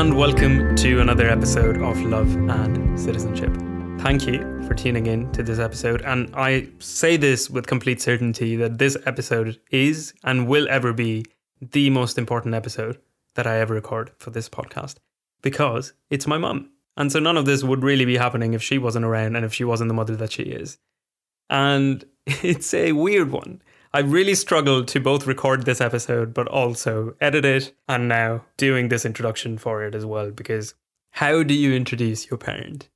and welcome to another episode of Love and Citizenship. Thank you for tuning in to this episode, and I say this with complete certainty that this episode is and will ever be the most important episode that I ever record for this podcast because it's my mum. And so none of this would really be happening if she wasn't around and if she wasn't the mother that she is. And it's a weird one I really struggled to both record this episode, but also edit it, and now doing this introduction for it as well. Because how do you introduce your parent?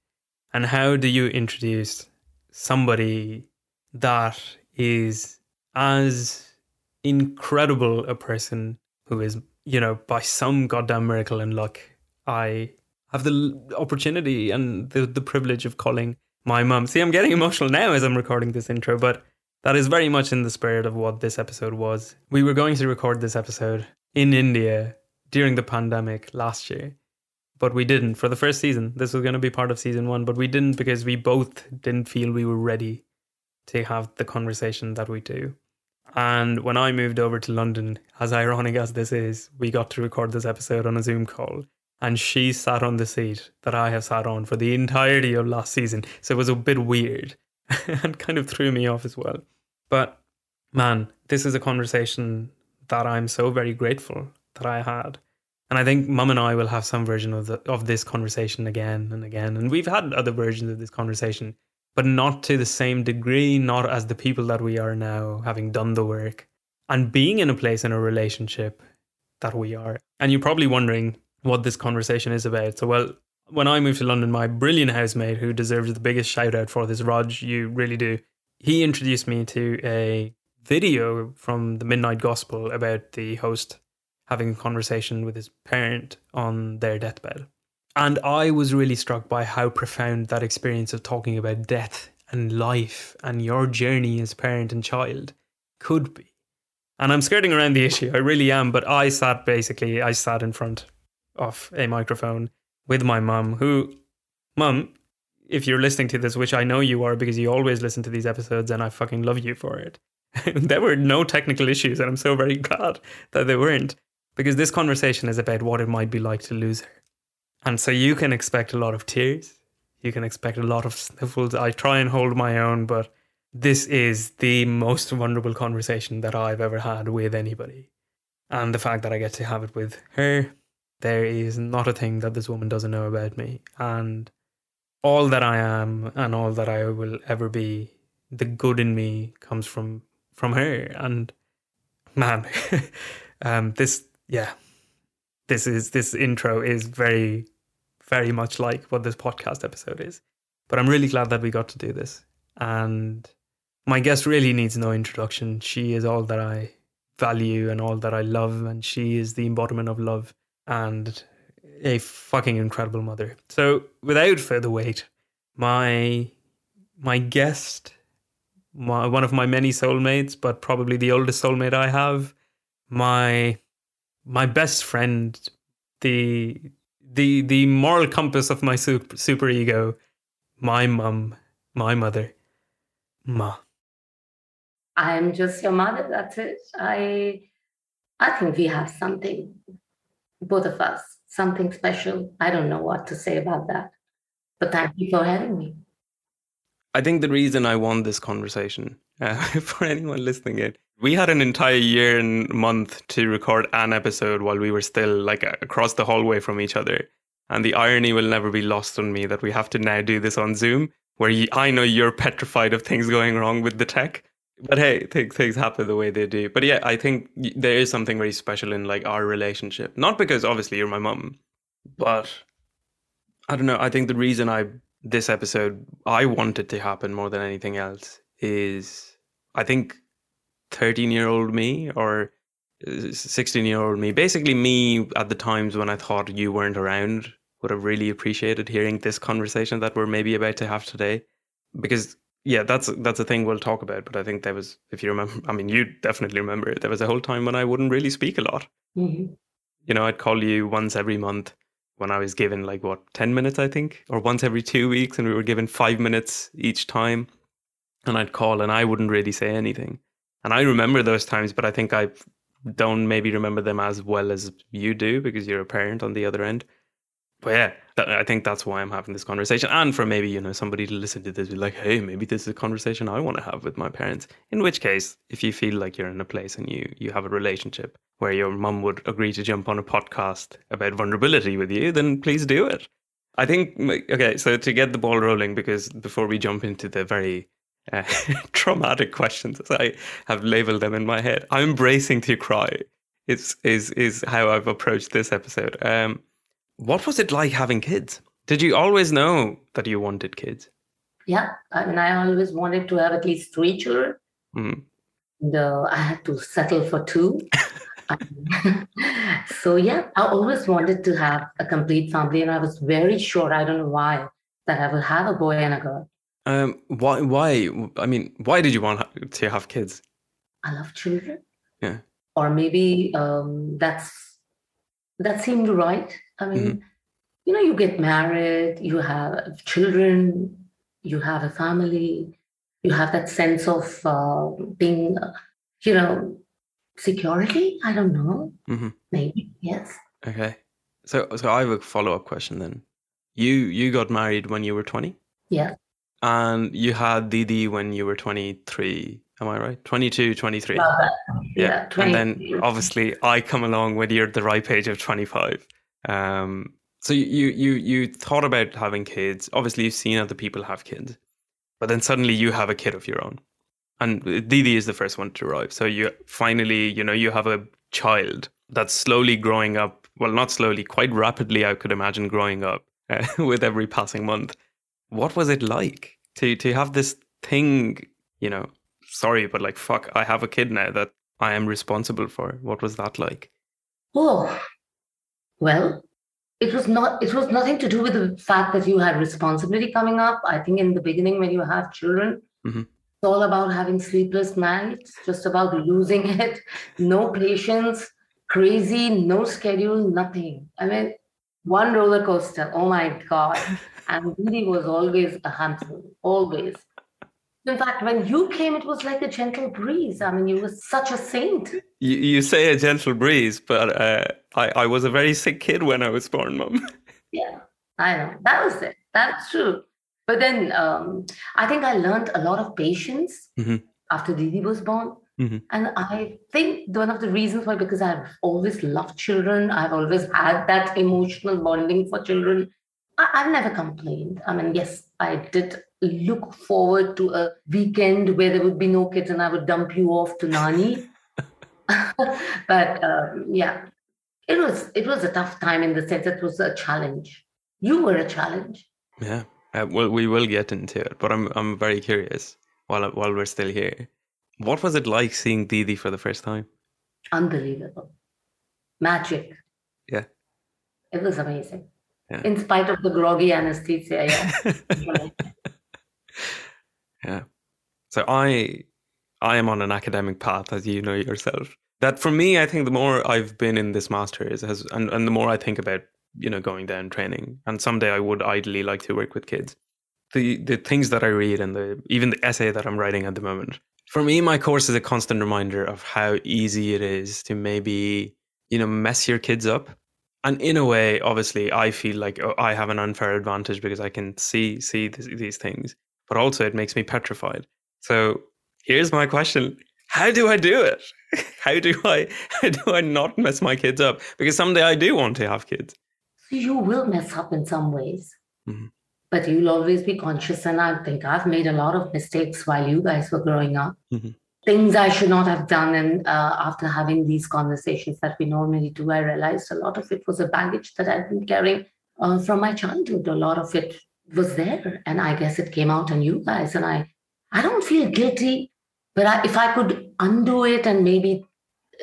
And how do you introduce somebody that is as incredible a person who is, you know, by some goddamn miracle and luck, I have the opportunity and the, the privilege of calling my mum. See, I'm getting emotional now as I'm recording this intro, but that is very much in the spirit of what this episode was. We were going to record this episode in India during the pandemic last year, but we didn't for the first season. This was going to be part of season one, but we didn't because we both didn't feel we were ready to have the conversation that we do. And when I moved over to London, as ironic as this is, we got to record this episode on a Zoom call. And she sat on the seat that I have sat on for the entirety of last season. So it was a bit weird and kind of threw me off as well. But man, this is a conversation that I'm so very grateful that I had. And I think mum and I will have some version of the, of this conversation again and again. And we've had other versions of this conversation, but not to the same degree, not as the people that we are now, having done the work and being in a place in a relationship that we are. And you're probably wondering what this conversation is about. So, well, when I moved to London, my brilliant housemate, who deserves the biggest shout out for this, Raj, you really do, he introduced me to a video from the Midnight Gospel about the host having a conversation with his parent on their deathbed. And I was really struck by how profound that experience of talking about death and life and your journey as parent and child could be. And I'm skirting around the issue, I really am, but I sat basically, I sat in front of a microphone with my mum, who, mum, if you're listening to this, which I know you are because you always listen to these episodes and I fucking love you for it. there were no technical issues and I'm so very glad that there weren't because this conversation is about what it might be like to lose her. And so you can expect a lot of tears. You can expect a lot of sniffles. I try and hold my own, but this is the most vulnerable conversation that I've ever had with anybody. And the fact that I get to have it with her, there is not a thing that this woman doesn't know about me. And all that I am and all that I will ever be, the good in me comes from from her. And man, um, this yeah, this is this intro is very very much like what this podcast episode is. But I'm really glad that we got to do this. And my guest really needs no introduction. She is all that I value and all that I love, and she is the embodiment of love. And a fucking incredible mother. So, without further wait, my my guest, my, one of my many soulmates, but probably the oldest soulmate I have, my my best friend, the the the moral compass of my super, super ego, my mum, my mother, ma. I'm just your mother. That's it. I I think we have something, both of us something special. I don't know what to say about that. But thank you for having me. I think the reason I want this conversation, uh, for anyone listening in, we had an entire year and month to record an episode while we were still like across the hallway from each other. And the irony will never be lost on me that we have to now do this on Zoom, where I know you're petrified of things going wrong with the tech. But hey, things, things happen the way they do. But yeah, I think there is something very special in like our relationship. Not because obviously you're my mom but I don't know. I think the reason I this episode I wanted to happen more than anything else is I think 13 year old me or uh, 16 year old me, basically me at the times when I thought you weren't around, would have really appreciated hearing this conversation that we're maybe about to have today. Because yeah, that's that's a thing we'll talk about. But I think there was, if you remember, I mean, you definitely remember it. There was a whole time when I wouldn't really speak a lot. Mm-hmm. You know, I'd call you once every month when I was given like what ten minutes, I think, or once every two weeks, and we were given five minutes each time. And I'd call, and I wouldn't really say anything. And I remember those times, but I think I don't maybe remember them as well as you do because you're a parent on the other end. But yeah, that, I think that's why I'm having this conversation, and for maybe you know somebody to listen to this, be like, hey, maybe this is a conversation I want to have with my parents. In which case, if you feel like you're in a place and you you have a relationship where your mum would agree to jump on a podcast about vulnerability with you, then please do it. I think okay, so to get the ball rolling, because before we jump into the very uh, traumatic questions, as I have labeled them in my head, I'm bracing to cry. Is is is how I've approached this episode. Um, what was it like having kids? Did you always know that you wanted kids? Yeah, I mean, I always wanted to have at least three children. Mm. The, I had to settle for two. so yeah, I always wanted to have a complete family, and I was very sure. I don't know why that I will have a boy and a girl. Um, why? Why? I mean, why did you want to have kids? I love children. Yeah. Or maybe um, that's that seemed right. I mean, mm-hmm. you know, you get married, you have children, you have a family, you have that sense of uh, being, you know, security. I don't know. Mm-hmm. Maybe yes. Okay. So, so I have a follow up question then. You you got married when you were twenty. Yeah. And you had Didi when you were twenty three. Am I right? 22, 23. yeah. yeah. And then obviously I come along when you're the ripe age of 25. Um, so you you you thought about having kids. Obviously, you've seen other people have kids, but then suddenly you have a kid of your own, and Didi is the first one to arrive. So you finally, you know, you have a child that's slowly growing up. Well, not slowly, quite rapidly. I could imagine growing up uh, with every passing month. What was it like to to have this thing? You know, sorry, but like fuck, I have a kid now that I am responsible for. What was that like? Oh, well, it was not it was nothing to do with the fact that you had responsibility coming up. I think in the beginning when you have children, mm-hmm. it's all about having sleepless nights, just about losing it, no patience, crazy, no schedule, nothing. I mean, one roller coaster. Oh my God. And Didi was always a handful, always. In fact, when you came, it was like a gentle breeze. I mean, you were such a saint. You, you say a gentle breeze, but uh, I, I was a very sick kid when I was born, Mum. yeah, I know. That was it. That's true. But then um, I think I learned a lot of patience mm-hmm. after Didi was born. Mm-hmm. And I think one of the reasons why, because I've always loved children, I've always had that emotional bonding for children. I, have never complained. I mean, yes, I did look forward to a weekend where there would be no kids and I would dump you off to Nani. but um, yeah, it was it was a tough time in the sense it was a challenge. You were a challenge. Yeah. Uh, well, we will get into it, but I'm I'm very curious while while we're still here. What was it like seeing Didi for the first time? Unbelievable, magic. Yeah, it was amazing. Yeah. In spite of the groggy anesthesia, yeah. Yeah. So I I am on an academic path, as you know yourself. That for me, I think the more I've been in this masters has and, and the more I think about, you know, going down training. And someday I would ideally like to work with kids. The the things that I read and the even the essay that I'm writing at the moment. For me, my course is a constant reminder of how easy it is to maybe, you know, mess your kids up. And in a way, obviously, I feel like oh, I have an unfair advantage because I can see see this, these things but also it makes me petrified. So here's my question. How do I do it? How do I how do I not mess my kids up? Because someday I do want to have kids. You will mess up in some ways. Mm-hmm. But you'll always be conscious. And I think I've made a lot of mistakes while you guys were growing up. Mm-hmm. Things I should not have done. And uh, after having these conversations that we normally do, I realized a lot of it was a baggage that I'd been carrying uh, from my childhood. A lot of it was there and i guess it came out on you guys and i i don't feel guilty but I, if i could undo it and maybe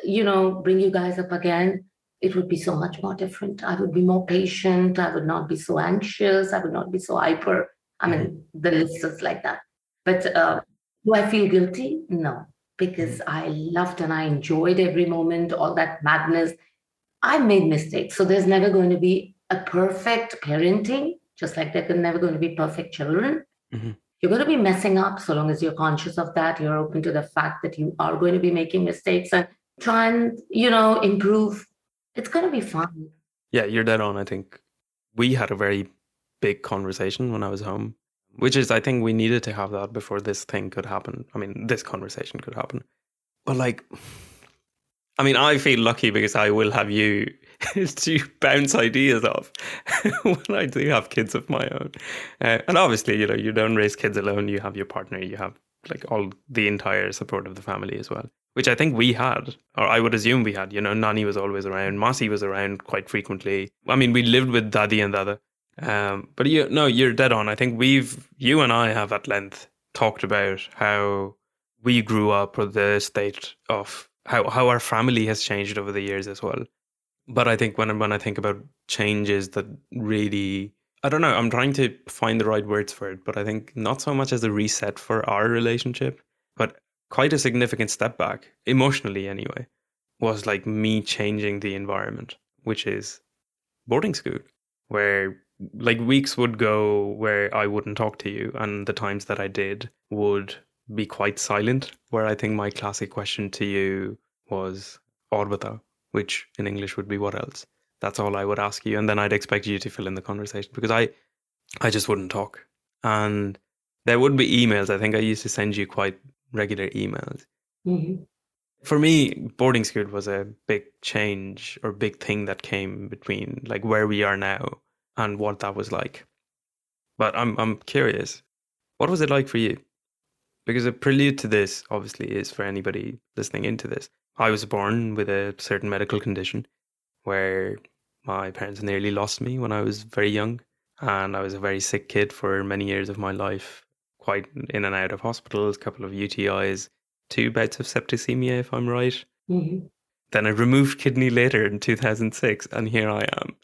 you know bring you guys up again it would be so much more different. I would be more patient. I would not be so anxious. I would not be so hyper. I mean the list is like that. But uh, do i feel guilty? No. Because i loved and i enjoyed every moment all that madness. I made mistakes. So there's never going to be a perfect parenting just like they're never going to be perfect children. Mm-hmm. You're going to be messing up so long as you're conscious of that. You're open to the fact that you are going to be making mistakes and try and, you know, improve. It's going to be fun. Yeah, you're dead on. I think we had a very big conversation when I was home, which is, I think we needed to have that before this thing could happen. I mean, this conversation could happen. But like, I mean, I feel lucky because I will have you to bounce ideas off when I do have kids of my own. Uh, and obviously, you know, you don't raise kids alone. You have your partner. You have like all the entire support of the family as well, which I think we had, or I would assume we had. You know, Nani was always around. Mossy was around quite frequently. I mean, we lived with Daddy and Dada. Um, but you no, you're dead on. I think we've you and I have at length talked about how we grew up or the state of how how our family has changed over the years as well. But I think when when I think about changes that really I don't know, I'm trying to find the right words for it, but I think not so much as a reset for our relationship, but quite a significant step back, emotionally anyway, was like me changing the environment, which is boarding school, where like weeks would go where I wouldn't talk to you, and the times that I did would be quite silent. Where I think my classic question to you was Orbita, which in English would be what else? That's all I would ask you, and then I'd expect you to fill in the conversation because I, I just wouldn't talk. And there would be emails. I think I used to send you quite regular emails. Mm-hmm. For me, boarding school was a big change or big thing that came between like where we are now and what that was like. But I'm I'm curious, what was it like for you? Because a prelude to this, obviously, is for anybody listening into this. I was born with a certain medical condition where my parents nearly lost me when I was very young. And I was a very sick kid for many years of my life, quite in and out of hospitals, a couple of UTIs, two bouts of septicemia, if I'm right. Mm-hmm. Then I removed kidney later in 2006, and here I am.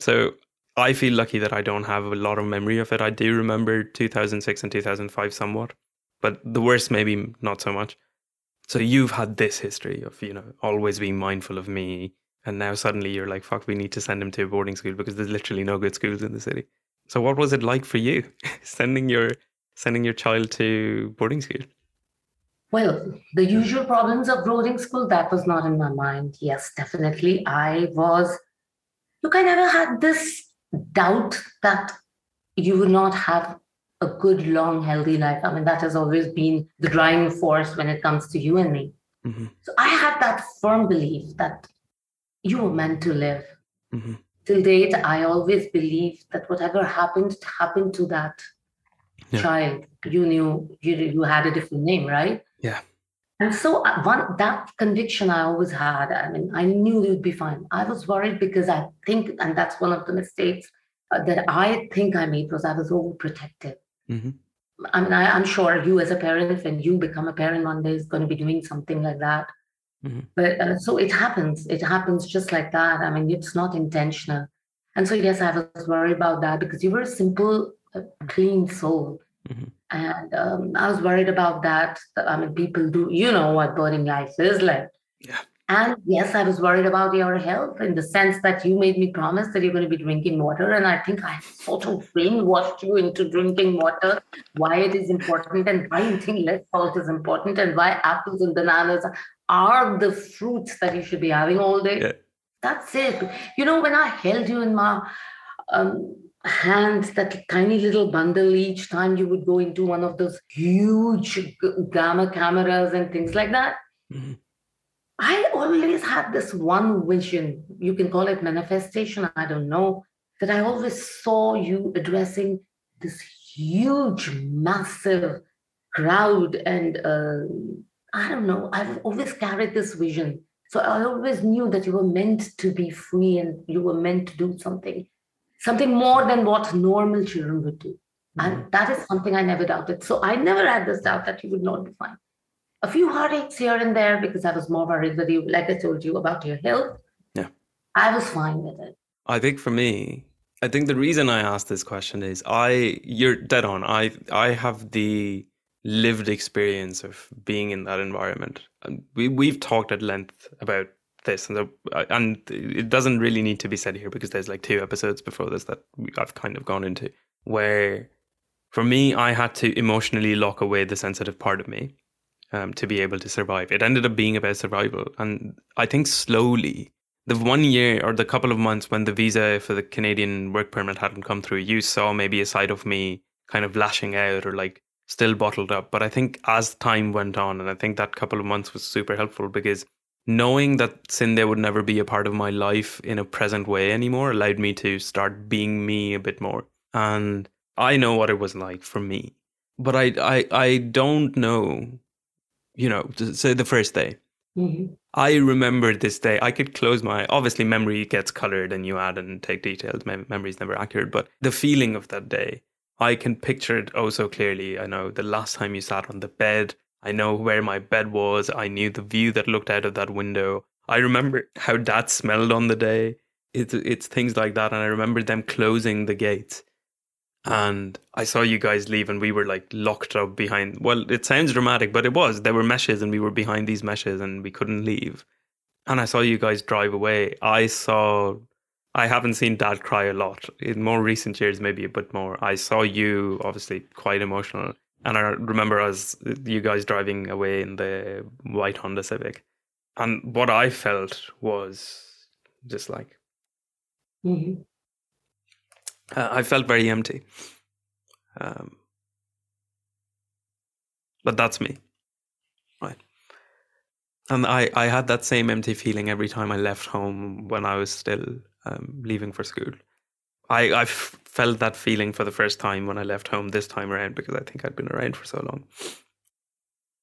So I feel lucky that I don't have a lot of memory of it. I do remember 2006 and 2005 somewhat, but the worst maybe not so much. So you've had this history of, you know, always being mindful of me. And now suddenly you're like, fuck, we need to send him to a boarding school because there's literally no good schools in the city. So what was it like for you sending your sending your child to boarding school? Well, the usual problems of boarding school, that was not in my mind. Yes, definitely. I was look, I never had this doubt that you will not have a good, long, healthy life. I mean, that has always been the driving force when it comes to you and me. Mm-hmm. So I had that firm belief that you were meant to live. Mm-hmm. Till date, I always believed that whatever happened happened to that yeah. child. You knew you you had a different name, right? Yeah. And so uh, one that conviction I always had. I mean, I knew you'd be fine. I was worried because I think, and that's one of the mistakes uh, that I think I made was I was overprotective. Mm-hmm. I mean, I, am sure you as a parent, when you become a parent one day, is going to be doing something like that. Mm-hmm. But uh, so it happens. It happens just like that. I mean, it's not intentional. And so yes, I was worried about that because you were a simple, uh, clean soul. Mm-hmm. And um, I was worried about that. I mean, people do, you know what boarding life is like. Yeah. And yes, I was worried about your health in the sense that you made me promise that you're going to be drinking water. And I think I sort of brainwashed you into drinking water, why it is important and why you think less salt is important and why apples and bananas are the fruits that you should be having all day. Yeah. That's it. You know, when I held you in my um, hands, that tiny little bundle each time you would go into one of those huge gamma cameras and things like that. Mm-hmm. I always had this one vision. You can call it manifestation, I don't know, that I always saw you addressing this huge, massive crowd. And uh, I don't know, I've always carried this vision. So I always knew that you were meant to be free and you were meant to do something something more than what normal children would do. Mm-hmm. And that is something I never doubted. So I never had this doubt that you would not be fine. A few heartaches here and there because I was more worried with you, like I told you about your health. Yeah. I was fine with it. I think for me, I think the reason I asked this question is I you're dead on. I I have the lived experience of being in that environment. And we we've talked at length about this, and the, and it doesn't really need to be said here because there's like two episodes before this that I've kind of gone into where, for me, I had to emotionally lock away the sensitive part of me um, to be able to survive. It ended up being about survival, and I think slowly the one year or the couple of months when the visa for the Canadian work permit hadn't come through, you saw maybe a side of me kind of lashing out or like still bottled up. But I think as time went on, and I think that couple of months was super helpful because knowing that Scindia would never be a part of my life in a present way anymore allowed me to start being me a bit more. And I know what it was like for me. But I I, I don't know, you know, say the first day. Mm-hmm. I remember this day. I could close my. Obviously, memory gets colored, and you add and take details. Mem- memory is never accurate, but the feeling of that day, I can picture it oh so clearly. I know the last time you sat on the bed. I know where my bed was. I knew the view that looked out of that window. I remember how Dad smelled on the day. It's it's things like that, and I remember them closing the gates and I saw you guys leave, and we were like locked up behind. Well, it sounds dramatic, but it was. There were meshes, and we were behind these meshes, and we couldn't leave. And I saw you guys drive away. I saw. I haven't seen Dad cry a lot in more recent years, maybe a bit more. I saw you obviously quite emotional, and I remember as you guys driving away in the white Honda Civic, and what I felt was just like. Mm-hmm uh, I felt very empty. Um, but that's me. Right. And I, I had that same empty feeling every time I left home when I was still um, leaving for school. I, I felt that feeling for the first time when I left home this time around because I think I'd been around for so long.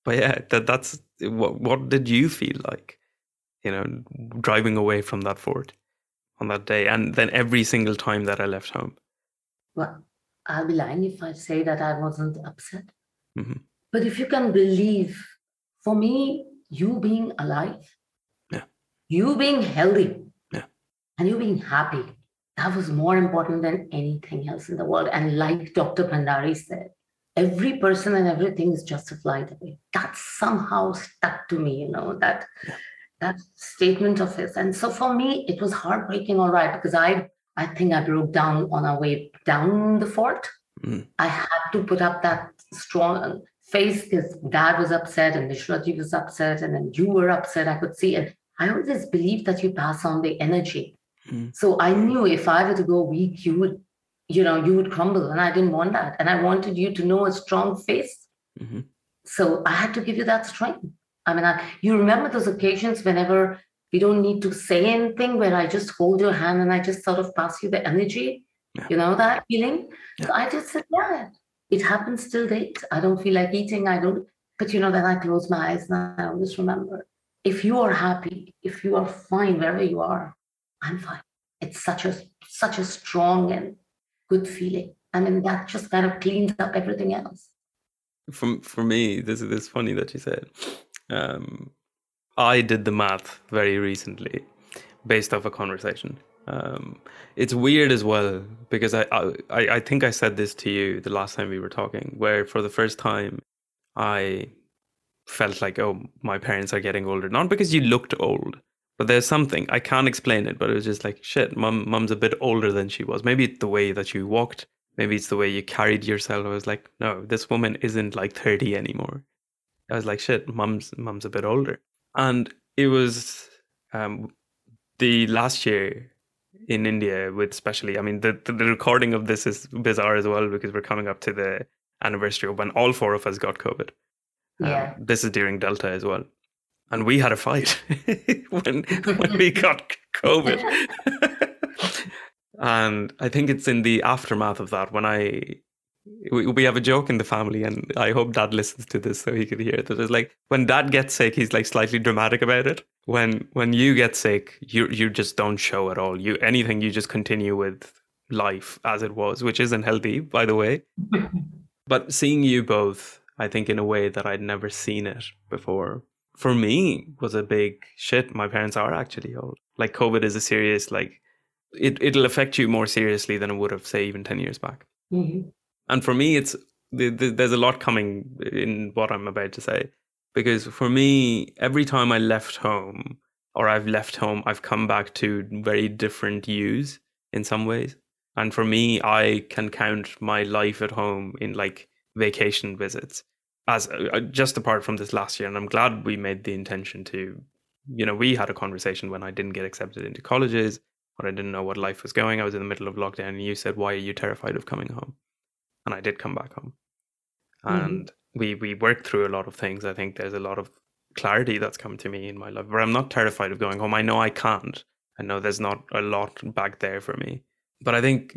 But yeah, that that's what what did you feel like? You know, driving away from that fort on that day and then every single time that I left home. Well, I'll be lying if I say that I wasn't upset. Mm-hmm. But if you can believe, for me, you being alive, yeah. you being healthy, yeah. and you being happy, that was more important than anything else in the world. And like Dr. Pandari said, every person and everything is just a flight away. That somehow stuck to me, you know, that yeah. That statement of his. And so for me, it was heartbreaking, all right, because I I think I broke down on our way down the fort. Mm. I had to put up that strong face because dad was upset and Nishraji was upset and then you were upset. I could see it. I always believed that you pass on the energy. Mm. So I knew if I were to go weak, you would, you know, you would crumble. And I didn't want that. And I wanted you to know a strong face. Mm-hmm. So I had to give you that strength. I mean, I, you remember those occasions whenever we don't need to say anything where I just hold your hand and I just sort of pass you the energy. Yeah. You know that feeling? Yeah. So I just said, yeah, it happens till date. I don't feel like eating. I don't, but you know, then I close my eyes and I always remember if you are happy, if you are fine wherever you are, I'm fine. It's such a such a strong and good feeling. I mean, that just kind of cleans up everything else. For for me, this is this funny that you said. Um, I did the math very recently based off a conversation. Um, it's weird as well because I, I I think I said this to you the last time we were talking, where for the first time I felt like oh my parents are getting older, not because you looked old, but there's something I can't explain it, but it was just like shit, mom mom's a bit older than she was. Maybe it's the way that you walked, maybe it's the way you carried yourself. I was like, no, this woman isn't like thirty anymore. I was like, shit, mom's mom's a bit older and it was um, the last year in India with especially I mean the, the, the recording of this is bizarre as well because we're coming up to the anniversary of when all four of us got COVID. Um, yeah. Um, this is during Delta as well. And we had a fight when when we got COVID. and I think it's in the aftermath of that when I we, we have a joke in the family, and I hope dad listens to this so he can hear it. That is like when dad gets sick, he's like slightly dramatic about it. When when you get sick, you you just don't show at all. You anything, you just continue with life as it was, which isn't healthy, by the way. but seeing you both, I think, in a way that I'd never seen it before, for me was a big shit. My parents are actually old. Like COVID is a serious like it it'll affect you more seriously than it would have say even ten years back. Mm-hmm and for me it's there's a lot coming in what i'm about to say because for me every time i left home or i've left home i've come back to very different views in some ways and for me i can count my life at home in like vacation visits as uh, just apart from this last year and i'm glad we made the intention to you know, we had a conversation when I didn't get accepted into colleges, when I didn't know what life was going. I was in the middle of lockdown, and you said, "Why are you terrified of coming home?" And I did come back home, Mhm. and we we worked through a lot of things. I think there's a lot of clarity that's come to me in my life, where I'm not terrified of going home. I know I can't. I know there's not a lot back there for me. But I think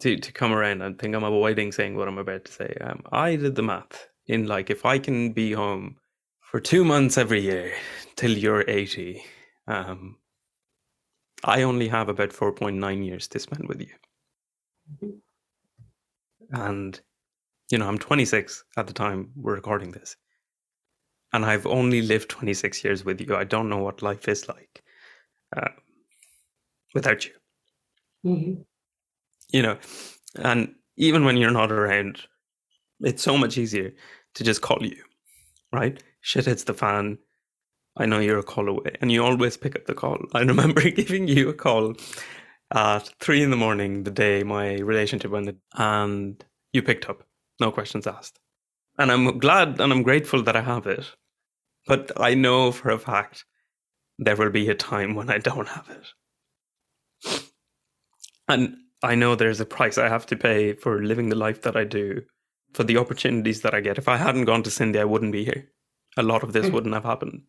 to to come around, I think I'm avoiding saying what I'm about to say. Um, I did the math in like if I can be home for two months every year till you're 80, um, I only have about 4.9 years to spend with you. And, you know, I'm 26 at the time we're recording this. And I've only lived 26 years with you. I don't know what life is like uh, without you, Mhm. you know. And even when you're not around, it's so much easier to just call you, right? Shit hits the fan. I know you're a call away, and you always pick up the call. I remember giving you a call at three in the morning the day my relationship ended, and you picked up, no questions asked. And I'm glad and I'm grateful that I have it, but I know for a fact there will be a time when I don't have it. And I know there's a price I have to pay for living the life that I do, for the opportunities that I get. If I hadn't gone to Scindia, I wouldn't be here. A lot of this Mm. wouldn't have happened.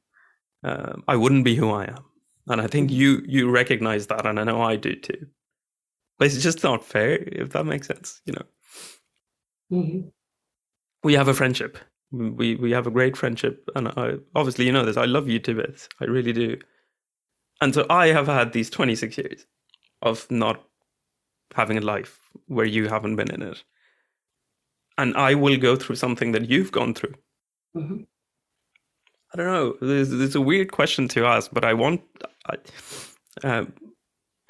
Um, I wouldn't be who I am, and I think you you recognize that, and I know I do too. But it's just not fair, if that makes sense. You know, Mhm. we have a friendship. We we have a great friendship, and I obviously you know this. I love you to bits. I really do. And so I have had these 26 years of not having a life where you haven't been in it. And I will go through something that you've gone through. Mhm. I don't know. There's, there's a weird question to ask, but I want. I, um,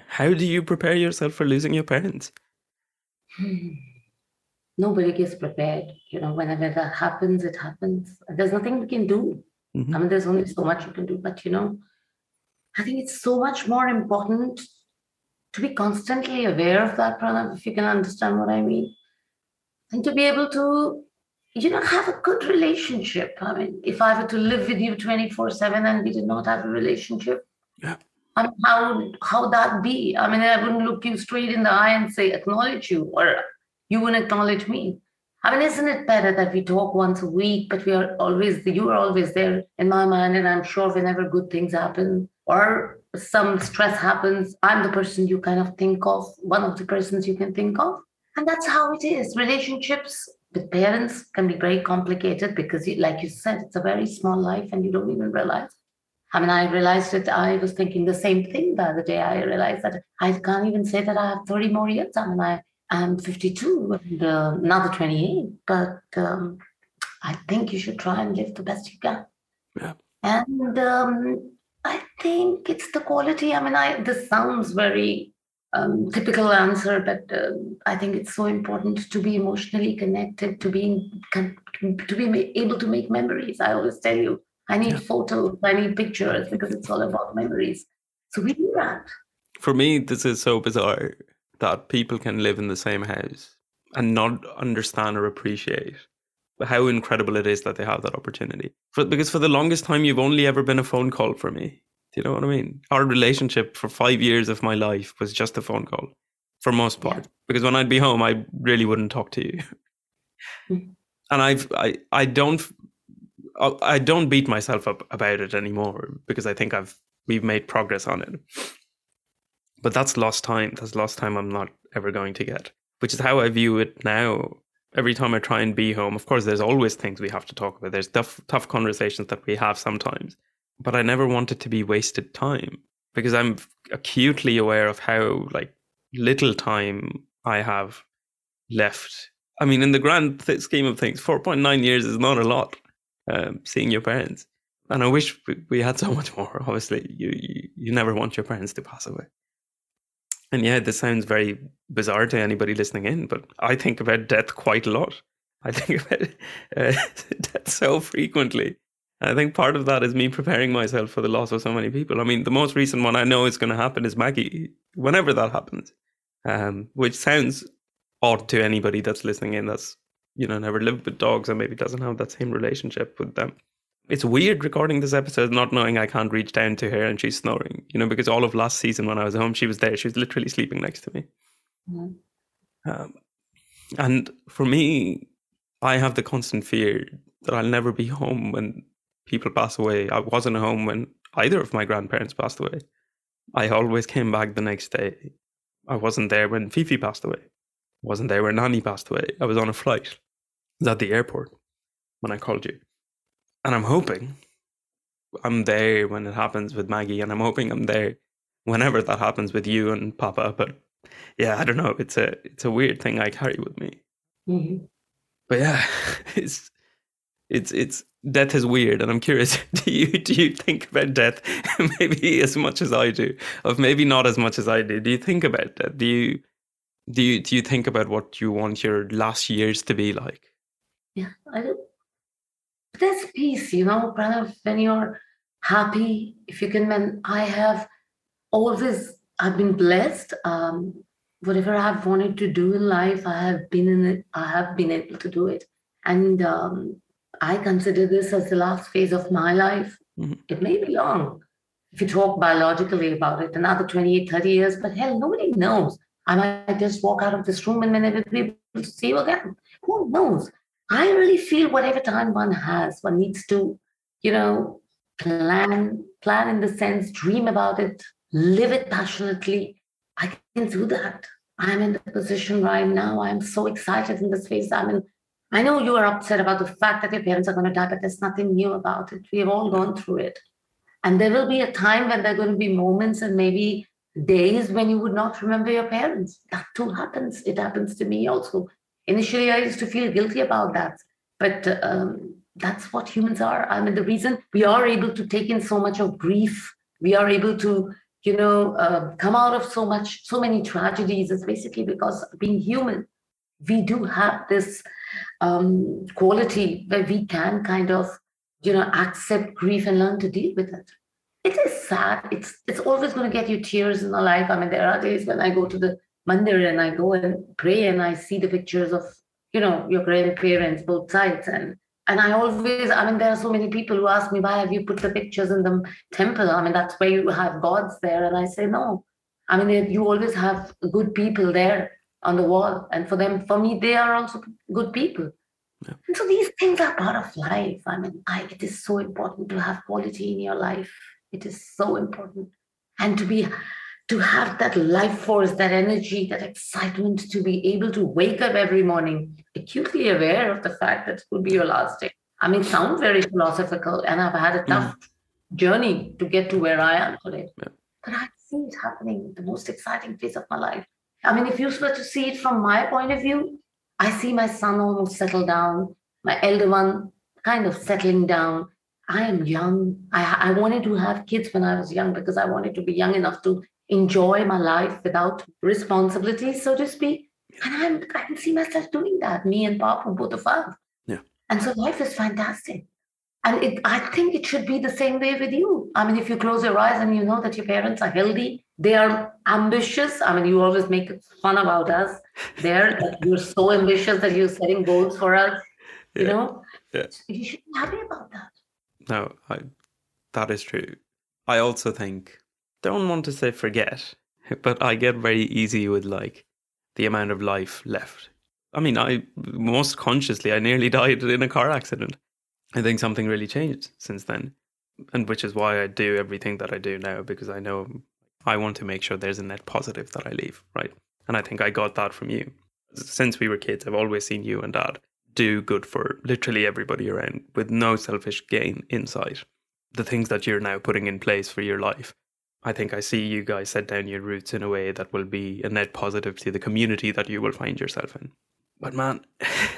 how do you prepare yourself for losing your parents? Hmm. Nobody gets prepared. You know, whenever that happens, it happens. There's nothing we can do. Mhm. I mean, there's only so much you can do. But, you know, I think it's so much more important to be constantly aware of that, problem, if you can understand what I mean. And to be able to, you know, have a good relationship. I mean, if I were to live with you 24 7 and we did not have a relationship, Yeah. I mean, how how that be? I mean, I wouldn't look you straight in the eye and say acknowledge you, or you wouldn't acknowledge me. I mean, isn't it better that we talk once a week, but we are always you are always there in my mind, and I'm sure whenever good things happen or some stress happens, I'm the person you kind of think of, one of the persons you can think of, and that's how it is. Relationships with parents can be very complicated because, you, like you said, it's a very small life, and you don't even realize. I mean, I realized that I was thinking the same thing the other day. I realized that I can't even say that I have 30 more years. I mean, I am 52 and uh, another 28, but um, I think you should try and live the best you can. Yeah. And um, I think it's the quality. I mean, I this sounds very um, typical answer, but um, I think it's so important to be emotionally connected, to being to be able to make memories. I always tell you, I need Yeah. photos, I need pictures because it's all about memories. So we do that. For me, this is so bizarre that people can live in the same house and not understand or appreciate how incredible it is that they have that opportunity. For, because for the longest time, you've only ever been a phone call for me. Do you know what I mean? Our relationship for five years of my life was just a phone call for most Yeah. part. Because when I'd be home, I really wouldn't talk to you. Mhm. and I've I I don't I I don't beat myself up about it anymore because I think I've we've made progress on it. But that's lost time. That's lost time I'm not ever going to get. Which is how I view it now. Every time I try and be home, of course, there's always things we have to talk about. There's tough, tough conversations that we have sometimes. But I never want it to be wasted time because I'm acutely aware of how like little time I have left. I mean, in the grand th- scheme of things, 4.9 years is not a lot um, seeing your parents. And I wish we, we had so much more. Obviously, you, you you never want your parents to pass away. And yeah, this sounds very bizarre to anybody listening in, but I think about death quite a lot. I think about uh, death so frequently. I think part of that is me preparing myself for the loss of so many people. I mean, the most recent one I know is going to happen is Maggie, whenever that happens, um, which sounds odd to anybody that's listening in that's, you know, never lived with dogs and maybe doesn't have that same relationship with them. it's weird recording this episode not knowing I can't reach down to her and she's snoring, you know, because all of last season when I was home, she was there. She was literally sleeping next to me. Mm-hmm. Um, and for me, I have the constant fear that I'll never be home when people pass away. I wasn't home when either of my grandparents passed away. I always came back the next day. I wasn't there when Fifi passed away. I wasn't there when Nani passed away. I was on a flight. I was at the airport when I called you. And I'm hoping I'm there when it happens with Maggie, and I'm hoping I'm there whenever that happens with you and Papa. But yeah, I don't know. It's a it's a weird thing I carry with me. Mm-hmm. But yeah, it's it's it's death is weird, and I'm curious. Do you do you think about death maybe as much as I do, or maybe not as much as I do? Do you think about that? Do you do you do you think about what you want your last years to be like? Yeah, I do that's peace, you know, Pranav, when you're happy, if you can, when I have always, I've been blessed. Um, whatever I've wanted to do in life, I have been in it, I have been able to do it. And um, I consider this as the last phase of my life. Mm-hmm. It may be long if you talk biologically about it, another 28, 30 years, but hell, nobody knows. I might just walk out of this room and then never be able to see you again. Who knows? I really feel whatever time one has, one needs to, you know, plan, plan in the sense, dream about it, live it passionately. I can do that. I'm in the position right now. I'm so excited in this phase. I'm in. I know you are upset about the fact that your parents are going to die, but there's nothing new about it. We have all gone through it. And there will be a time when there are going to be moments and maybe days when you would not remember your parents. That too happens. It happens to me also. Initially, I used to feel guilty about that, but um, that's what humans are. I mean, the reason we are able to take in so much of grief, we are able to, you know, uh, come out of so much, so many tragedies is basically because being human, we do have this um, quality where we can kind of, you know, accept grief and learn to deal with it it is sad. It's it's always going to get you tears in the life. I mean, there are days when I go to the mandir and I go and pray and I see the pictures of you know your grandparents, both sides, and and I always, I mean, there are so many people who ask me why have you put the pictures in the temple? I mean, that's where you have gods there, and I say no. I mean, you always have good people there on the wall, and for them, for me, they are also good people. Yeah. And so these things are part of life. I mean, I, it is so important to have quality in your life it is so important. And to be to have that life force, that energy, that excitement to be able to wake up every morning, acutely aware of the fact that it will be your last day. I mean, sound very philosophical, and I've had a tough mm. journey to get to where I am today. Yeah. But I see it happening, the most exciting phase of my life. I mean, if you were to see it from my point of view, I see my son almost settle down, my elder one kind of settling down. I am young. I, I wanted to have kids when I was young because I wanted to be young enough to enjoy my life without responsibility, so to speak. And I'm, I can see myself doing that, me and Papa, both of us. Yeah. And so life is fantastic. And it, I think it should be the same way with you. I mean, if you close your eyes and you know that your parents are healthy, they are ambitious. I mean, you always make fun about us there. you're so ambitious that you're setting goals for us. Yeah. You know, yeah. you should be happy about that. No, I, that is true. I also think, don't want to say forget, but I get very easy with like the amount of life left. I mean, I most consciously, I nearly died in a car accident. I think something really changed since then, and which is why I do everything that I do now because I know I want to make sure there's a net positive that I leave, right? And I think I got that from you. Since we were kids, I've always seen you and dad do good for literally everybody around with no selfish gain in sight. The things that you're now putting in place for your life. I think I see you guys set down your roots in a way that will be a net positive to the community that you will find yourself in. But man,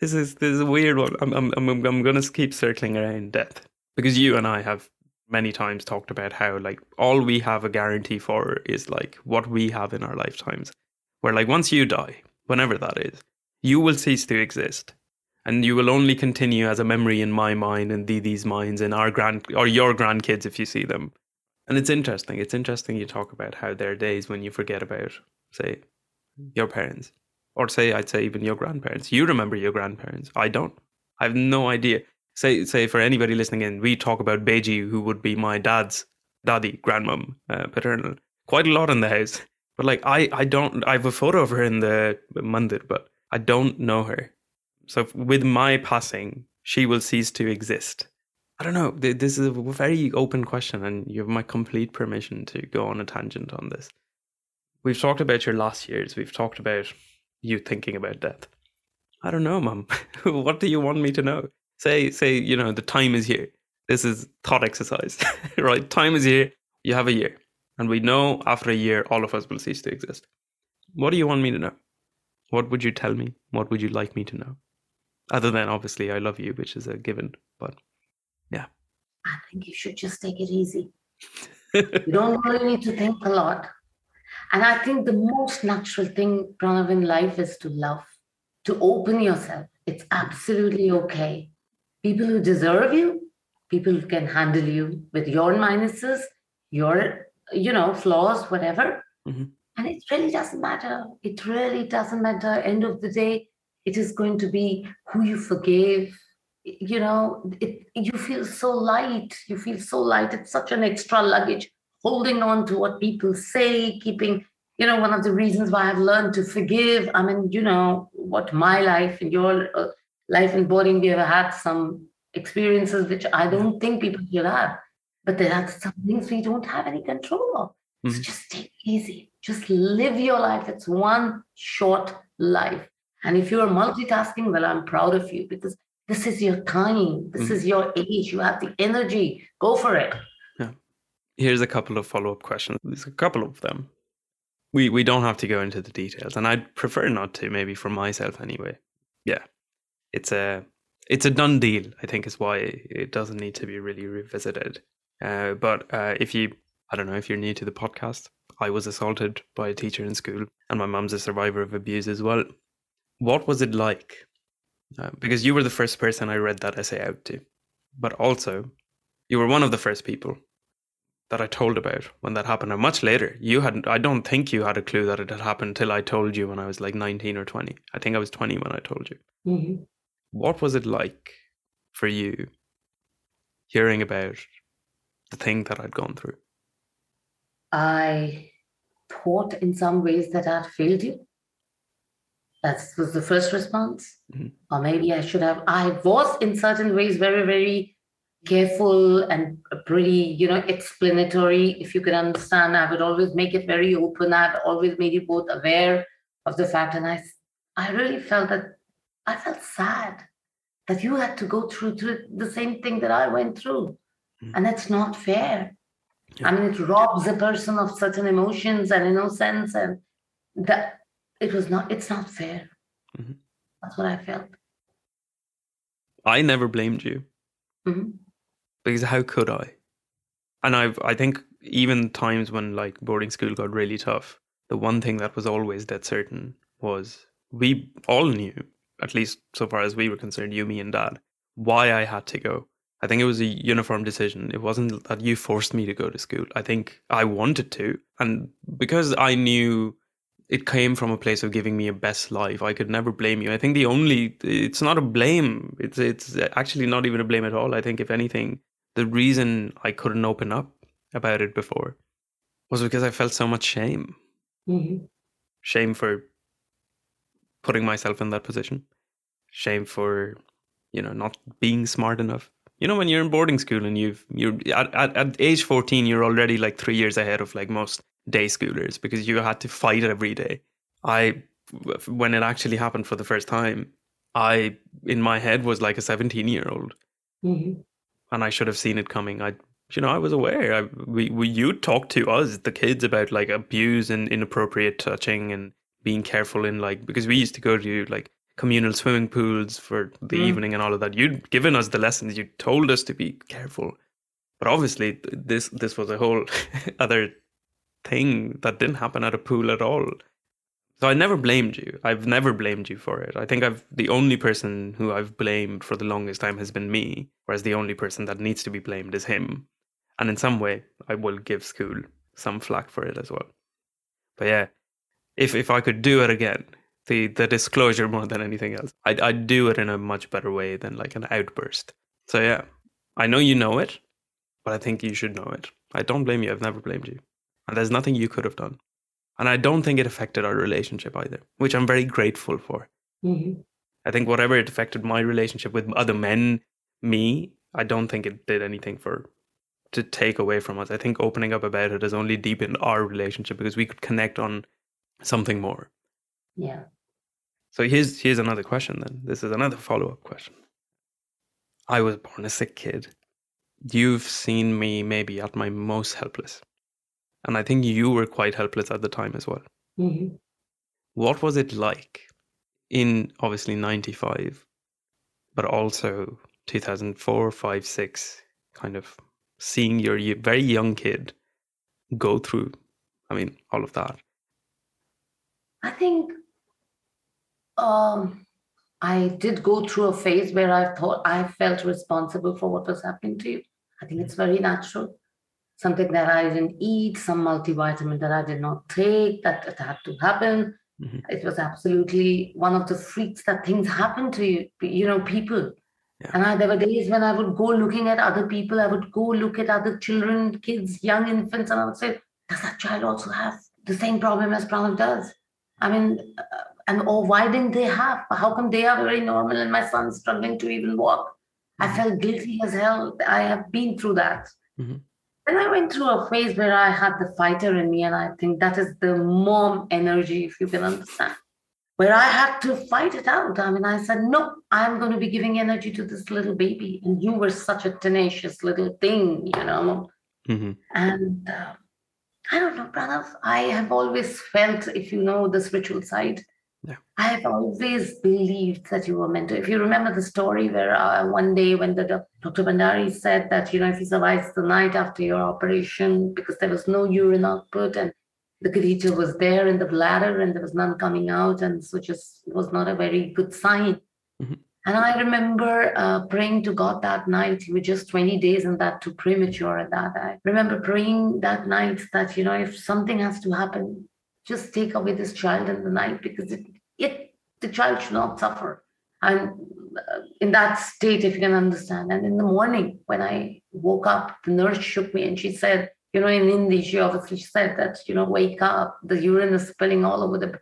this is this is a weird one. I'm I'm I'm, I'm going to keep circling around death because you and I have many times talked about how like all we have a guarantee for is like what we have in our lifetimes. Where like once you die, whenever that is, you will cease to exist and you will only continue as a memory in my mind and Didi's minds and our grand or your grandkids if you see them. And it's interesting. It's interesting you talk about how there are days when you forget about, say, your parents, or say I'd say even your grandparents. You remember your grandparents. I don't. I have no idea. say say for anybody listening in, we talk about Beji, who would be my dad's daddy, grandmom, uh, paternal, quite a lot in the house. But like I, I don't. I have a photo of her in the mandir, but I don't know her. So with my passing, she will cease to exist. I don't know. This is a very open question, and you have my complete permission to go on a tangent on this. We've talked about your last years. We've talked about you thinking about death. I don't know, mum. what do you want me to know? Say, say, you know, the time is here. This is thought exercise, right? Time is here. You have a year. And we know after a year, all of us will cease to exist. What do you want me to know? What would you tell me? What would you like me to know? Other than obviously, I love you, which is a given. But yeah. I think you should just take it easy. you don't really need to think a lot. And I think the most natural thing, Pranav, in life is to love, to open yourself. It's absolutely okay. People who deserve you, people who can handle you with your minuses, your, you know, flaws, whatever. Mm-hmm. And it really doesn't matter. It really doesn't matter. End of the day, it is going to be who you forgave. You know, it, you feel so light. You feel so light. It's such an extra luggage holding on to what people say, keeping, you know, one of the reasons why I've learned to forgive. I mean, you know, what my life and your uh, life in boarding, we have had some experiences which I don't think people should have, but there are some things we don't have any control of. Mm-hmm. So just take it easy. Just live your life. It's one short life. And if you're multitasking, well, I'm proud of you because this is your time. This mm-hmm. is your age. You have the energy. Go for it. Here's a couple of follow up questions. There's a couple of them. We we don't have to go into the details, and I'd prefer not to, maybe for myself anyway. Yeah, it's a it's a done deal. I think is why it doesn't need to be really revisited. Uh, but uh, if you, I don't know, if you're new to the podcast, I was assaulted by a teacher in school, and my mum's a survivor of abuse as well. What was it like? Uh, because you were the first person I read that essay out to, but also you were one of the first people that I told about when that happened. And much later, you hadn't, I don't think you had a clue that it had happened until I told you when I was like 19 or 20. I think I was 20 when I told you. Mm-hmm. What was it like for you hearing about the thing that I'd gone through? I thought in some ways that I'd failed you. That was the first response. Mm-hmm. Or maybe I should have, I was in certain ways very, very careful and pretty, you know, explanatory. If you can understand, I would always make it very open. I've always made you both aware of the fact. And I, I really felt that I felt sad that you had to go through, through the same thing that I went through. Mm-hmm. And that's not fair. Yeah. I mean, it robs a person of certain emotions and innocence, and that it was not, it's not fair. Mm-hmm. That's what I felt. I never blamed you. Mm-hmm because how could I? And I've I think even times when like boarding school got really tough, the one thing that was always dead certain was we all knew, at least so far as we were concerned, you, me, and dad, why I had to go. I think it was a uniform decision. It wasn't that you forced me to go to school. I think I wanted to. And because I knew it came from a place of giving me a best life, I could never blame you. I think the only it's not a blame. It's it's actually not even a blame at all. I think if anything, the reason I couldn't open up about it before was because I felt so much shame. Mm-hmm. Shame for putting myself in that position. Shame for, you know, not being smart enough. You know, when you're in boarding school and you've you're at, at, at age 14, you're already like three years ahead of like most day schoolers because you had to fight every day. I, when it actually happened for the first time, I in my head was like a 17 year old. Mm-hmm and I should have seen it coming. I, you know, I was aware. I, we, we, you talked to us, the kids, about like abuse and inappropriate touching and being careful in like because we used to go to like communal swimming pools for the mm. evening and all of that. You'd given us the lessons. You told us to be careful, but obviously this this was a whole other thing that didn't happen at a pool at all. So I never blamed you. I've never blamed you for it. I think I've the only person who I've blamed for the longest time has been me, whereas the only person that needs to be blamed is him. And in some way, I will give school some flack for it as well. But yeah, if if I could do it again, the the disclosure more than anything else, I'd I'd do it in a much better way than like an outburst. So yeah, I know you know it, but I think you should know it. I don't blame you. I've never blamed you. And there's nothing you could have done. And I don't think it affected our relationship either, which I'm very grateful for. Mm-hmm. I think whatever it affected my relationship with other men, me, I don't think it did anything for to take away from us. I think opening up about it has only deepened our relationship because we could connect on something more. Yeah. So here's here's another question then. This is another follow-up question. I was born a sick kid. You've seen me maybe at my most helpless. And I think you were quite helpless at the time as well. Mm-hmm. What was it like in obviously 95, but also 2004, 5, 6, kind of seeing your very young kid go through, I mean, all of that? I think um, I did go through a phase where I thought I felt responsible for what was happening to you. I think it's very natural. Something that I didn't eat, some multivitamin that I did not take, that it had to happen. Mhm. It was absolutely one of the freaks that things happen to you, you know, people. Yeah. And I, there were days when I would go looking at other people, I would go look at other children, kids, young infants, and I would say, does that child also have the same problem as Pranav does? I mean, uh, and or why didn't they have? How come they are very normal and my son's struggling to even walk? I felt guilty as hell. I have been through that. Mhm. Then I went through a phase where I had the fighter in me, and I think that is the mom energy, if you can understand, where I had to fight it out. I mean, I said, no, I'm going to be giving energy to this little baby. And you were such a tenacious little thing, you know. hmm And uh, I don't know, Pranav, I have always felt, if you know the spiritual side, Yeah. I have always believed that you were meant to. If you remember the story where uh, one day when the doc- Dr. Bandari said that, you know, if he survives the night after your operation, because there was no urine output and the catheter was there in the bladder and there was none coming out, and so just was not a very good sign. Mhm. And I remember uh, praying to God that night. You were just 20 days and that too premature at that. I remember praying that night that, you know, if something has to happen, just take away this child in the night because it, it the child should not suffer. And uh, in that state, if you can understand. And in the morning, when I woke up, the nurse shook me and she said, you know, in Hindi, she obviously said that, you know, wake up, the urine is spilling all over the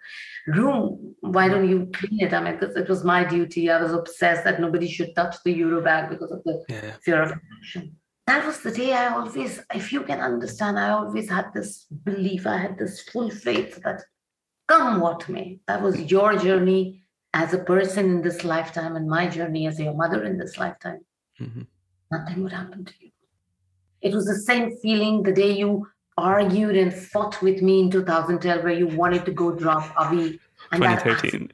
room. Why don't you clean it? I mean, because it was my duty. I was obsessed that nobody should touch the Euro bag because of the Yeah. fear of infection. That was the day I always, if you can understand, I always had this belief, I had this full faith that come what may, that was your journey as a person in this lifetime and my journey as your mother in this lifetime. hmm Nothing would happen to you. It was the same feeling the day you argued and fought with me in 2012 where you wanted to go drop Avi. And 2013.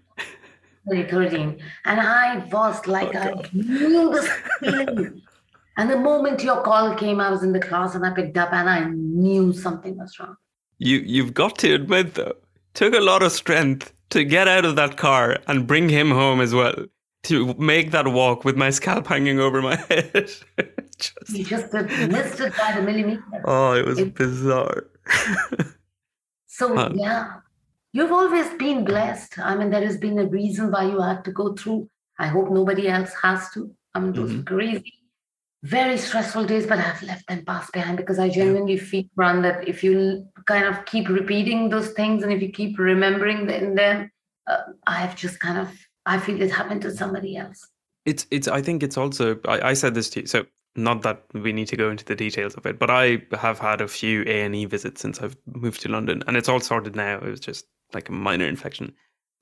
2013. And I was like, Oh, I God. knew this feeling. and the moment your call came, I was in the class and I picked up and I knew something was wrong. You you've got to admit though, took a lot of strength to get out of that car and bring him home as well. To make that walk with my scalp hanging over my head. Just- You just missed it by the millimeter. oh, it was It- bizarre. So Huh. yeah, you've always been blessed. I mean, there has been a reason why you had to go through. I hope nobody else has to. I mean, those Mhm. crazy, very stressful days, but I've left them past behind because I genuinely feel, Ran, that if you kind of keep repeating those things and if you keep remembering them, then uh, I've just kind of, I feel it happened to somebody else. it's it's i think it's also I, I said this to you so not that we need to go into the details of it but i have had a few a&e visits since i've moved to london and it's all sorted now. It was just like a minor infection.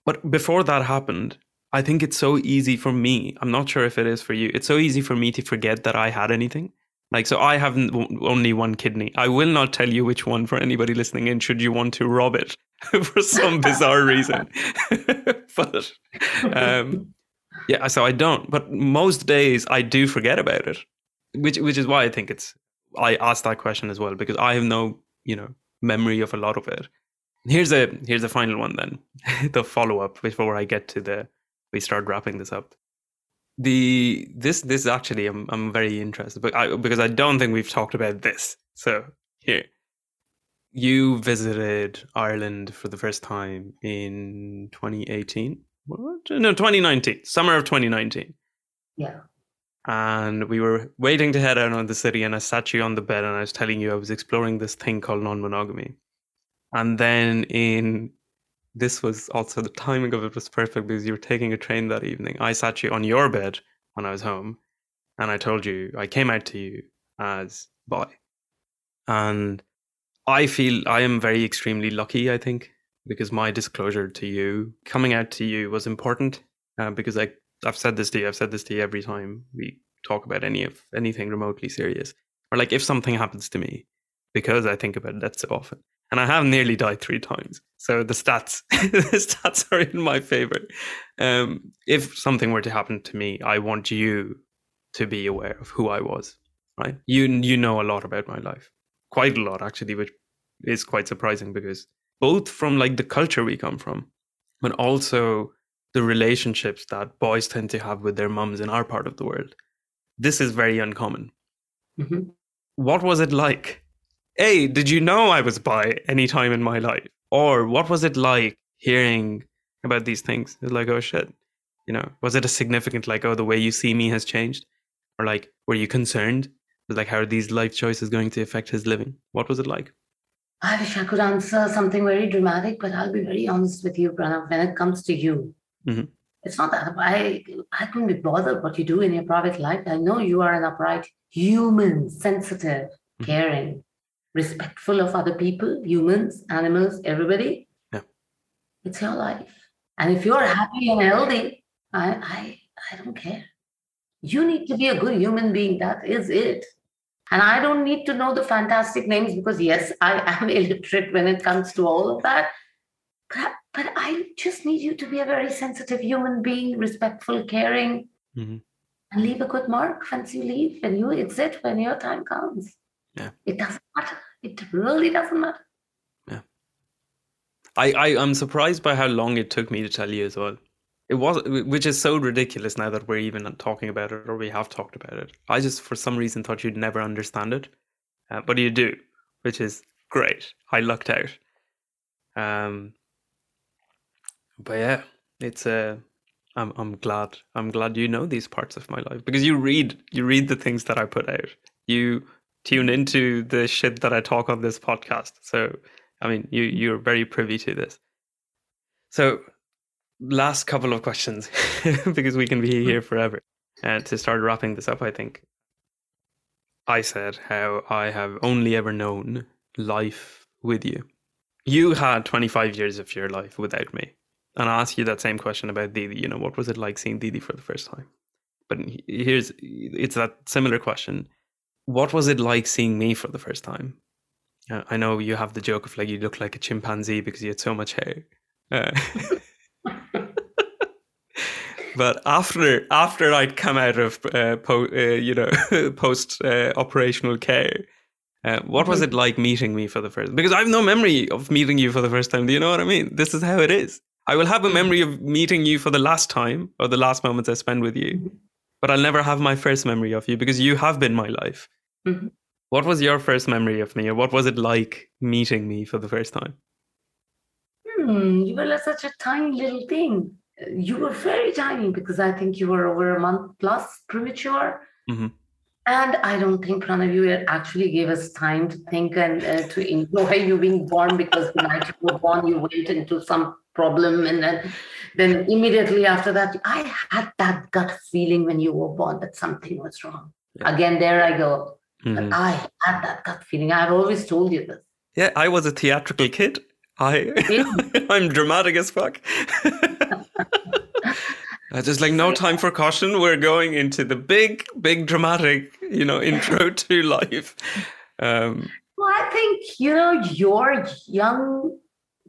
But before that happened i think it's so easy for me i'm not sure if it is for you it's so easy for me to forget that i had anything like so i have only one kidney i will not tell you which one for anybody listening in should you want to rob it for some bizarre reason but um yeah, so I don't. But most days I do forget about it, which which is why I think it's. I asked that question as well because I have no, you know, memory of a lot of it. Here's a here's the final one then, the follow up before I get to the we start wrapping this up. The this this actually I'm I'm very interested, but I because I don't think we've talked about this. So here, you visited Ireland for the first time in 2018. What? No, 2019, summer of 2019. Yeah. and we were waiting to head out on the city and I sat you on the bed and I was telling you I was exploring this thing called non-monogamy. And then in this was also the timing of it was perfect because you were taking a train that evening. I sat you on your bed when I was home and I told you I came out to you as bi. And I feel I am very extremely lucky, I think, because my disclosure to you, coming out to you was important uh, because I I've said this to you. I've said this to you every time we talk about any of anything remotely serious, or like if something happens to me, because I think about that so often, and I have nearly died three times. So the stats, the stats are in my favor. Um, if something were to happen to me, I want you to be aware of who I was. Right? You you know a lot about my life, quite a lot actually, which is quite surprising because both from like the culture we come from, but also the relationships that boys tend to have with their mums in our part of the world. This is very uncommon. Mm-hmm. What was it like? A, did you know I was bi any time in my life? Or what was it like hearing about these things? It's like, oh shit. You know, was it a significant, like, oh, the way you see me has changed? Or like, were you concerned? Like, how are these life choices going to affect his living? What was it like? I wish I could answer something very dramatic, but I'll be very honest with you, Pranav. When it comes to you, Mm-hmm. It's not that I I couldn't be bothered what you do in your private life. I know you are an upright human, sensitive, mm-hmm. caring, respectful of other people, humans, animals, everybody. Yeah. It's your life. And if you're happy and healthy, I I I don't care. You need to be a good human being. That is it. And I don't need to know the fantastic names because yes, I am illiterate when it comes to all of that. But but I just need you to be a very sensitive human being, respectful, caring, mm-hmm. and leave a good mark once you leave and you exit when your time comes. Yeah. It doesn't matter. It really doesn't matter. Yeah. I, I I'm surprised by how long it took me to tell you as well. It was, which is so ridiculous now that we're even talking about it or we have talked about it. I just, for some reason, thought you'd never understand it, uh, but you do, which is great. I lucked out. Um, but yeah, it's a. Uh, I'm I'm glad I'm glad you know these parts of my life because you read you read the things that I put out. You tune into the shit that I talk on this podcast. So I mean, you you're very privy to this. So last couple of questions because we can be here hmm. forever. And to start wrapping this up, I think I said how I have only ever known life with you. You had 25 years of your life without me and I'll ask you that same question about Didi. You know, what was it like seeing Didi for the first time? But here's it's that similar question. What was it like seeing me for the first time? Uh, I know you have the joke of like you look like a chimpanzee because you had so much hair. Uh, but after after I'd come out of uh, po- uh, you know post uh, operational care, uh, what was mm-hmm. it like meeting me for the first? Because I have no memory of meeting you for the first time. Do you know what I mean? This is how it is. I will have a memory of meeting you for the last time or the last moments I spend with you, but I'll never have my first memory of you because you have been my life. Mm-hmm. What was your first memory of me, or what was it like meeting me for the first time? Hmm, you were such a tiny little thing. You were very tiny because I think you were over a month plus premature. Mm-hmm. And I don't think Pranav, you actually gave us time to think and uh, to enjoy you being born because the night you were born, you went into some problem and then then immediately after that i had that gut feeling when you were born that something was wrong. Yeah. again there i go. Mm-hmm. i had that gut feeling. I've always told you this. Yeah i was a theatrical kid. I i'm dramatic as fuck. Just like no time for caution. We're going into the big big dramatic you know intro to life. Um well i think you know your young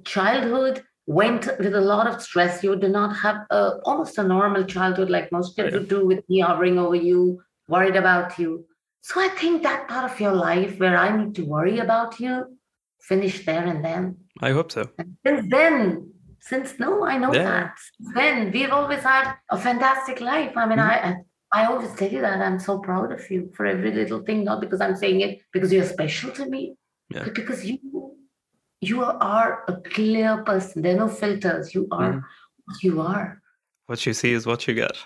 childhood went with a lot of stress. You did not have a, almost a normal childhood like most kids would do with me hovering over you, worried about you. So I think that part of your life where I need to worry about you finished there and then. I hope so. And since then, since no, I know yeah. that. Since then, we've always had a fantastic life. I mean, mm-hmm. I I always tell you that I'm so proud of you for every little thing, not because I'm saying it because you're special to me, yeah. but because you you are a clear person. There are no filters. You are mm. what you are. What you see is what you get.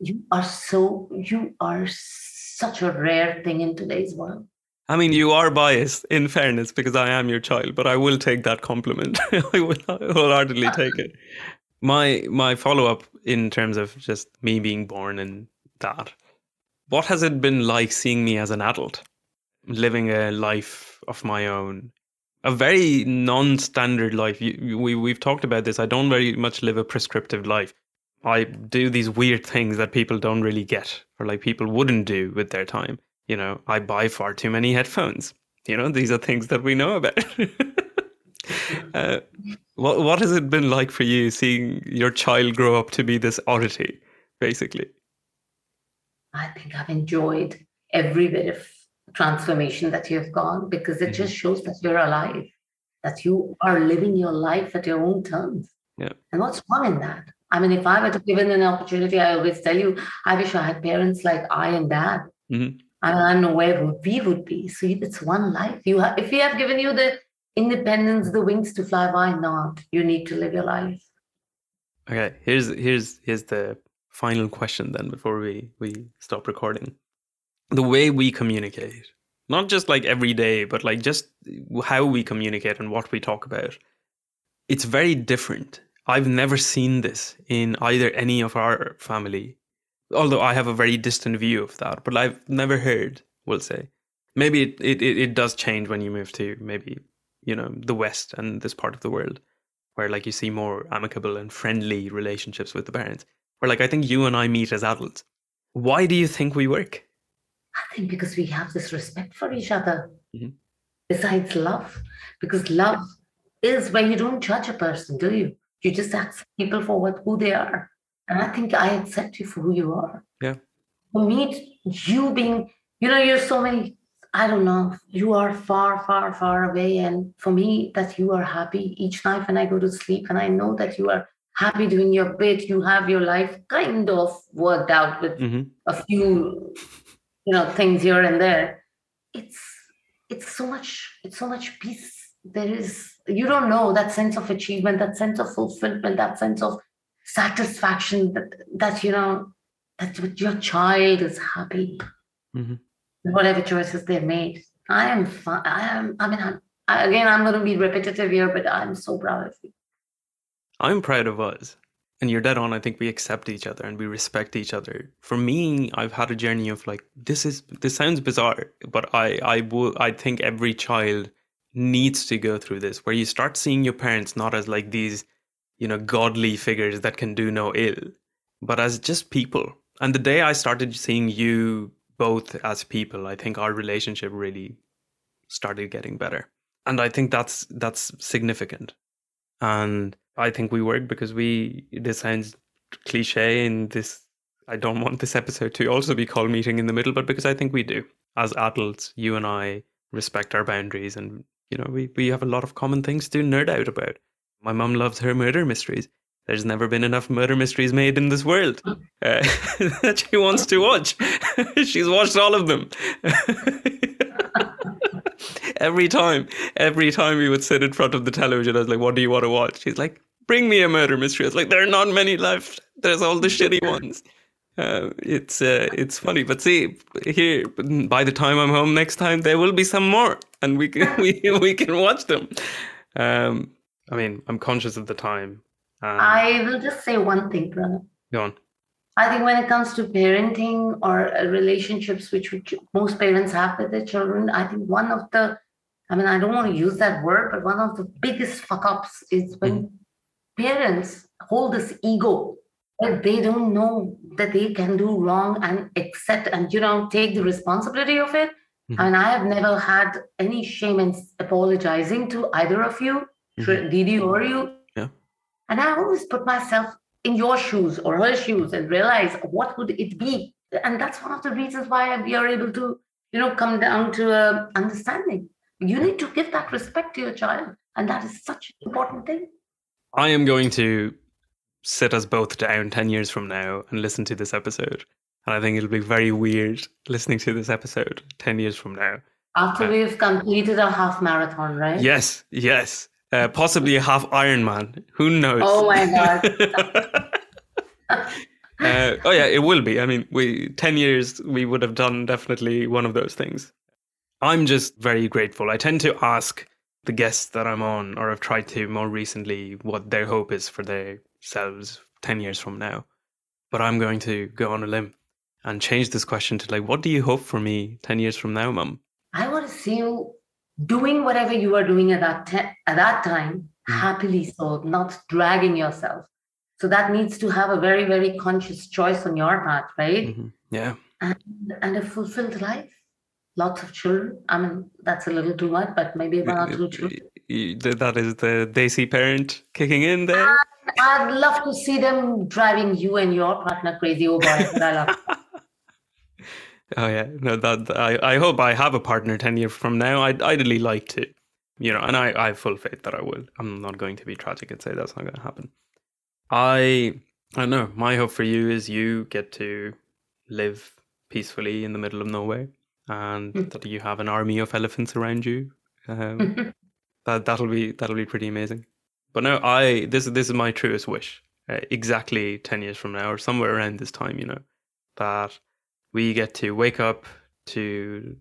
you are so you are such a rare thing in today's world. I mean, you are biased, in fairness, because I am your child, but I will take that compliment. I will wholeheartedly take it. My my follow up in terms of just me being born and that. What has it been like seeing me as an adult, living a life of my own, a very non-standard life? We we've talked about this. I don't very much live a prescriptive life. I do these weird things that people don't really get, or like people wouldn't do with their time. You know, I buy far too many headphones. You know, these are things that we know about. uh, what what has it been like for you seeing your child grow up to be this oddity, basically? I think I've enjoyed every bit of transformation that you have gone because it mm-hmm. just shows that you're alive, that you are living your life at your own terms. Yeah. And what's fun in that? I mean, if I were to given an opportunity, I always tell you, I wish I had parents like I and dad. Mm-hmm. I don't know where we would be. So it's one life. You have, if we have given you the independence, the wings to fly, why not? You need to live your life. Okay, here's here's here's the final question then before we we stop recording. The way we communicate, not just like every day, but like just how we communicate and what we talk about. It's very different. I've never seen this in either any of our family although I have a very distant view of that, but I've never heard, we'll say. Maybe it, it, it does change when you move to maybe, you know, the West and this part of the world where like you see more amicable and friendly relationships with the parents. Where like I think you and I meet as adults. Why do you think we work? I think because we have this respect for each other. Mm-hmm. Besides love. Because love is where you don't judge a person, do you? You just accept people for what who they are. And I think I accept you for who you are. Yeah. For me, you being, you know, you're so many, I don't know, you are far, far, far away. And for me, that you are happy each night when I go to sleep, and I know that you are happy doing your bit, you have your life kind of worked out with mm-hmm. a few, you know, things here and there. It's it's so much, it's so much peace. There is, you don't know that sense of achievement, that sense of fulfillment, that sense of satisfaction that, that you know that your child is happy mm-hmm. whatever choices they've made i am fine i am i mean I'm, I, again i'm going to be repetitive here but i'm so proud of you i'm proud of us and you're dead on i think we accept each other and we respect each other for me i've had a journey of like this is this sounds bizarre but i i would i think every child needs to go through this where you start seeing your parents not as like these you know, godly figures that can do no ill, but as just people. And the day I started seeing you both as people, I think our relationship really started getting better. And I think that's that's significant. And I think we work because we this sounds cliche in this I don't want this episode to also be called meeting in the middle, but because I think we do. As adults, you and I respect our boundaries and you know, we, we have a lot of common things to nerd out about. My mum loves her murder mysteries. There's never been enough murder mysteries made in this world uh, that she wants to watch. She's watched all of them. every time, every time we would sit in front of the television, I was like, "What do you want to watch?" She's like, "Bring me a murder mystery." I was like, "There are not many left. There's all the shitty ones." Uh, it's uh, it's funny, but see here. By the time I'm home next time, there will be some more, and we can we we can watch them. Um, I mean, I'm conscious of the time. Um, I will just say one thing, brother. Go on. I think when it comes to parenting or relationships, which, which most parents have with their children, I think one of the, I mean, I don't want to use that word, but one of the biggest fuck ups is when mm-hmm. parents hold this ego that they don't know that they can do wrong and accept and, you know, take the responsibility of it. Mm-hmm. And I have never had any shame in apologizing to either of you mm-hmm. Didi or you. Yeah. And I always put myself in your shoes or her shoes and realize what would it be. And that's one of the reasons why we are able to, you know, come down to a understanding. You need to give that respect to your child. And that is such an important thing. I am going to sit us both down 10 years from now and listen to this episode. And I think it'll be very weird listening to this episode 10 years from now. After uh, we've completed a half marathon, right? Yes, yes uh, possibly a half Ironman. Who knows? Oh my god! Uh, oh yeah, it will be. I mean, we ten years we would have done definitely one of those things. I'm just very grateful. I tend to ask the guests that I'm on, or I've tried to more recently, what their hope is for themselves ten years from now. But I'm going to go on a limb and change this question to like, what do you hope for me ten years from now, Mum? I want to see you doing whatever you are doing at that te- at that time, mm. happily so, not dragging yourself. So that needs to have a very, very conscious choice on your part, right? Mm-hmm. Yeah. And, and a fulfilled life. Lots of children. I mean, that's a little too much, but maybe one or two children. That is the Desi parent kicking in there. Ah, I'd love to see them driving you and your partner crazy. Boy, I love. oh yeah, no, that I, I hope I have a partner ten years from now. I'd ideally like to, you know, and I, I have full faith that I will. I'm not going to be tragic and say that's not going to happen. I I don't know. My hope for you is you get to live peacefully in the middle of nowhere, and mm. that you have an army of elephants around you. Um, that that'll be that'll be pretty amazing. But no, I this this is my truest wish. Uh, exactly ten years from now, or somewhere around this time, you know, that we get to wake up to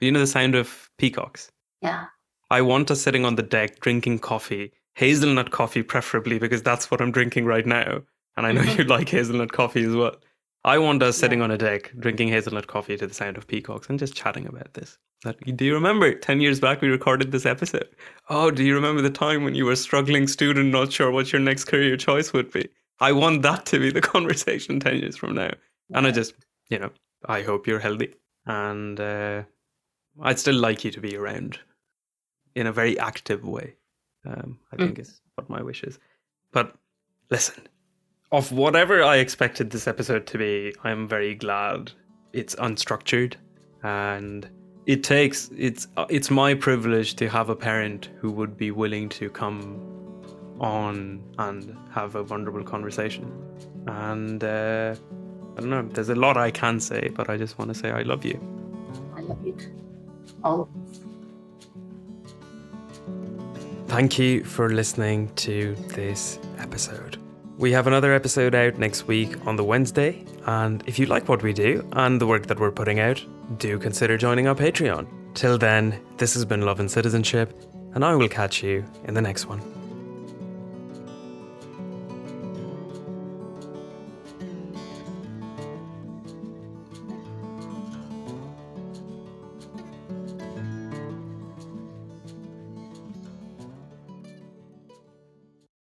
you know the sound of peacocks. Yeah. I want us sitting on the deck drinking coffee hazelnut coffee preferably because that's what I'm drinking right now. And I know you like hazelnut coffee as well. I want us sitting yeah. on a deck drinking hazelnut coffee to the sound of peacocks and just chatting about this. do you remember 10 years back we recorded this episode? Oh, do you remember the time when you were a struggling student, not sure what your next career choice would be? I want that to be the conversation 10 years from now. And I just, you know, I hope you're healthy. And uh, I'd still like you to be around in a very active way. Um, I mm. think is what my wish is. But listen, of whatever I expected this episode to be, I'm very glad it's unstructured and it takes it's uh, it's my privilege to have a parent who would be willing to come on and have a vulnerable conversation. And uh, I don't know, there's a lot I can say, but I just want to say I love you. I love you too. Always. Thank you for listening to this episode. We have another episode out next week on the Wednesday, and if you like what we do and the work that we're putting out, do consider joining our Patreon. Till then, this has been Love and Citizenship, and I will catch you in the next one.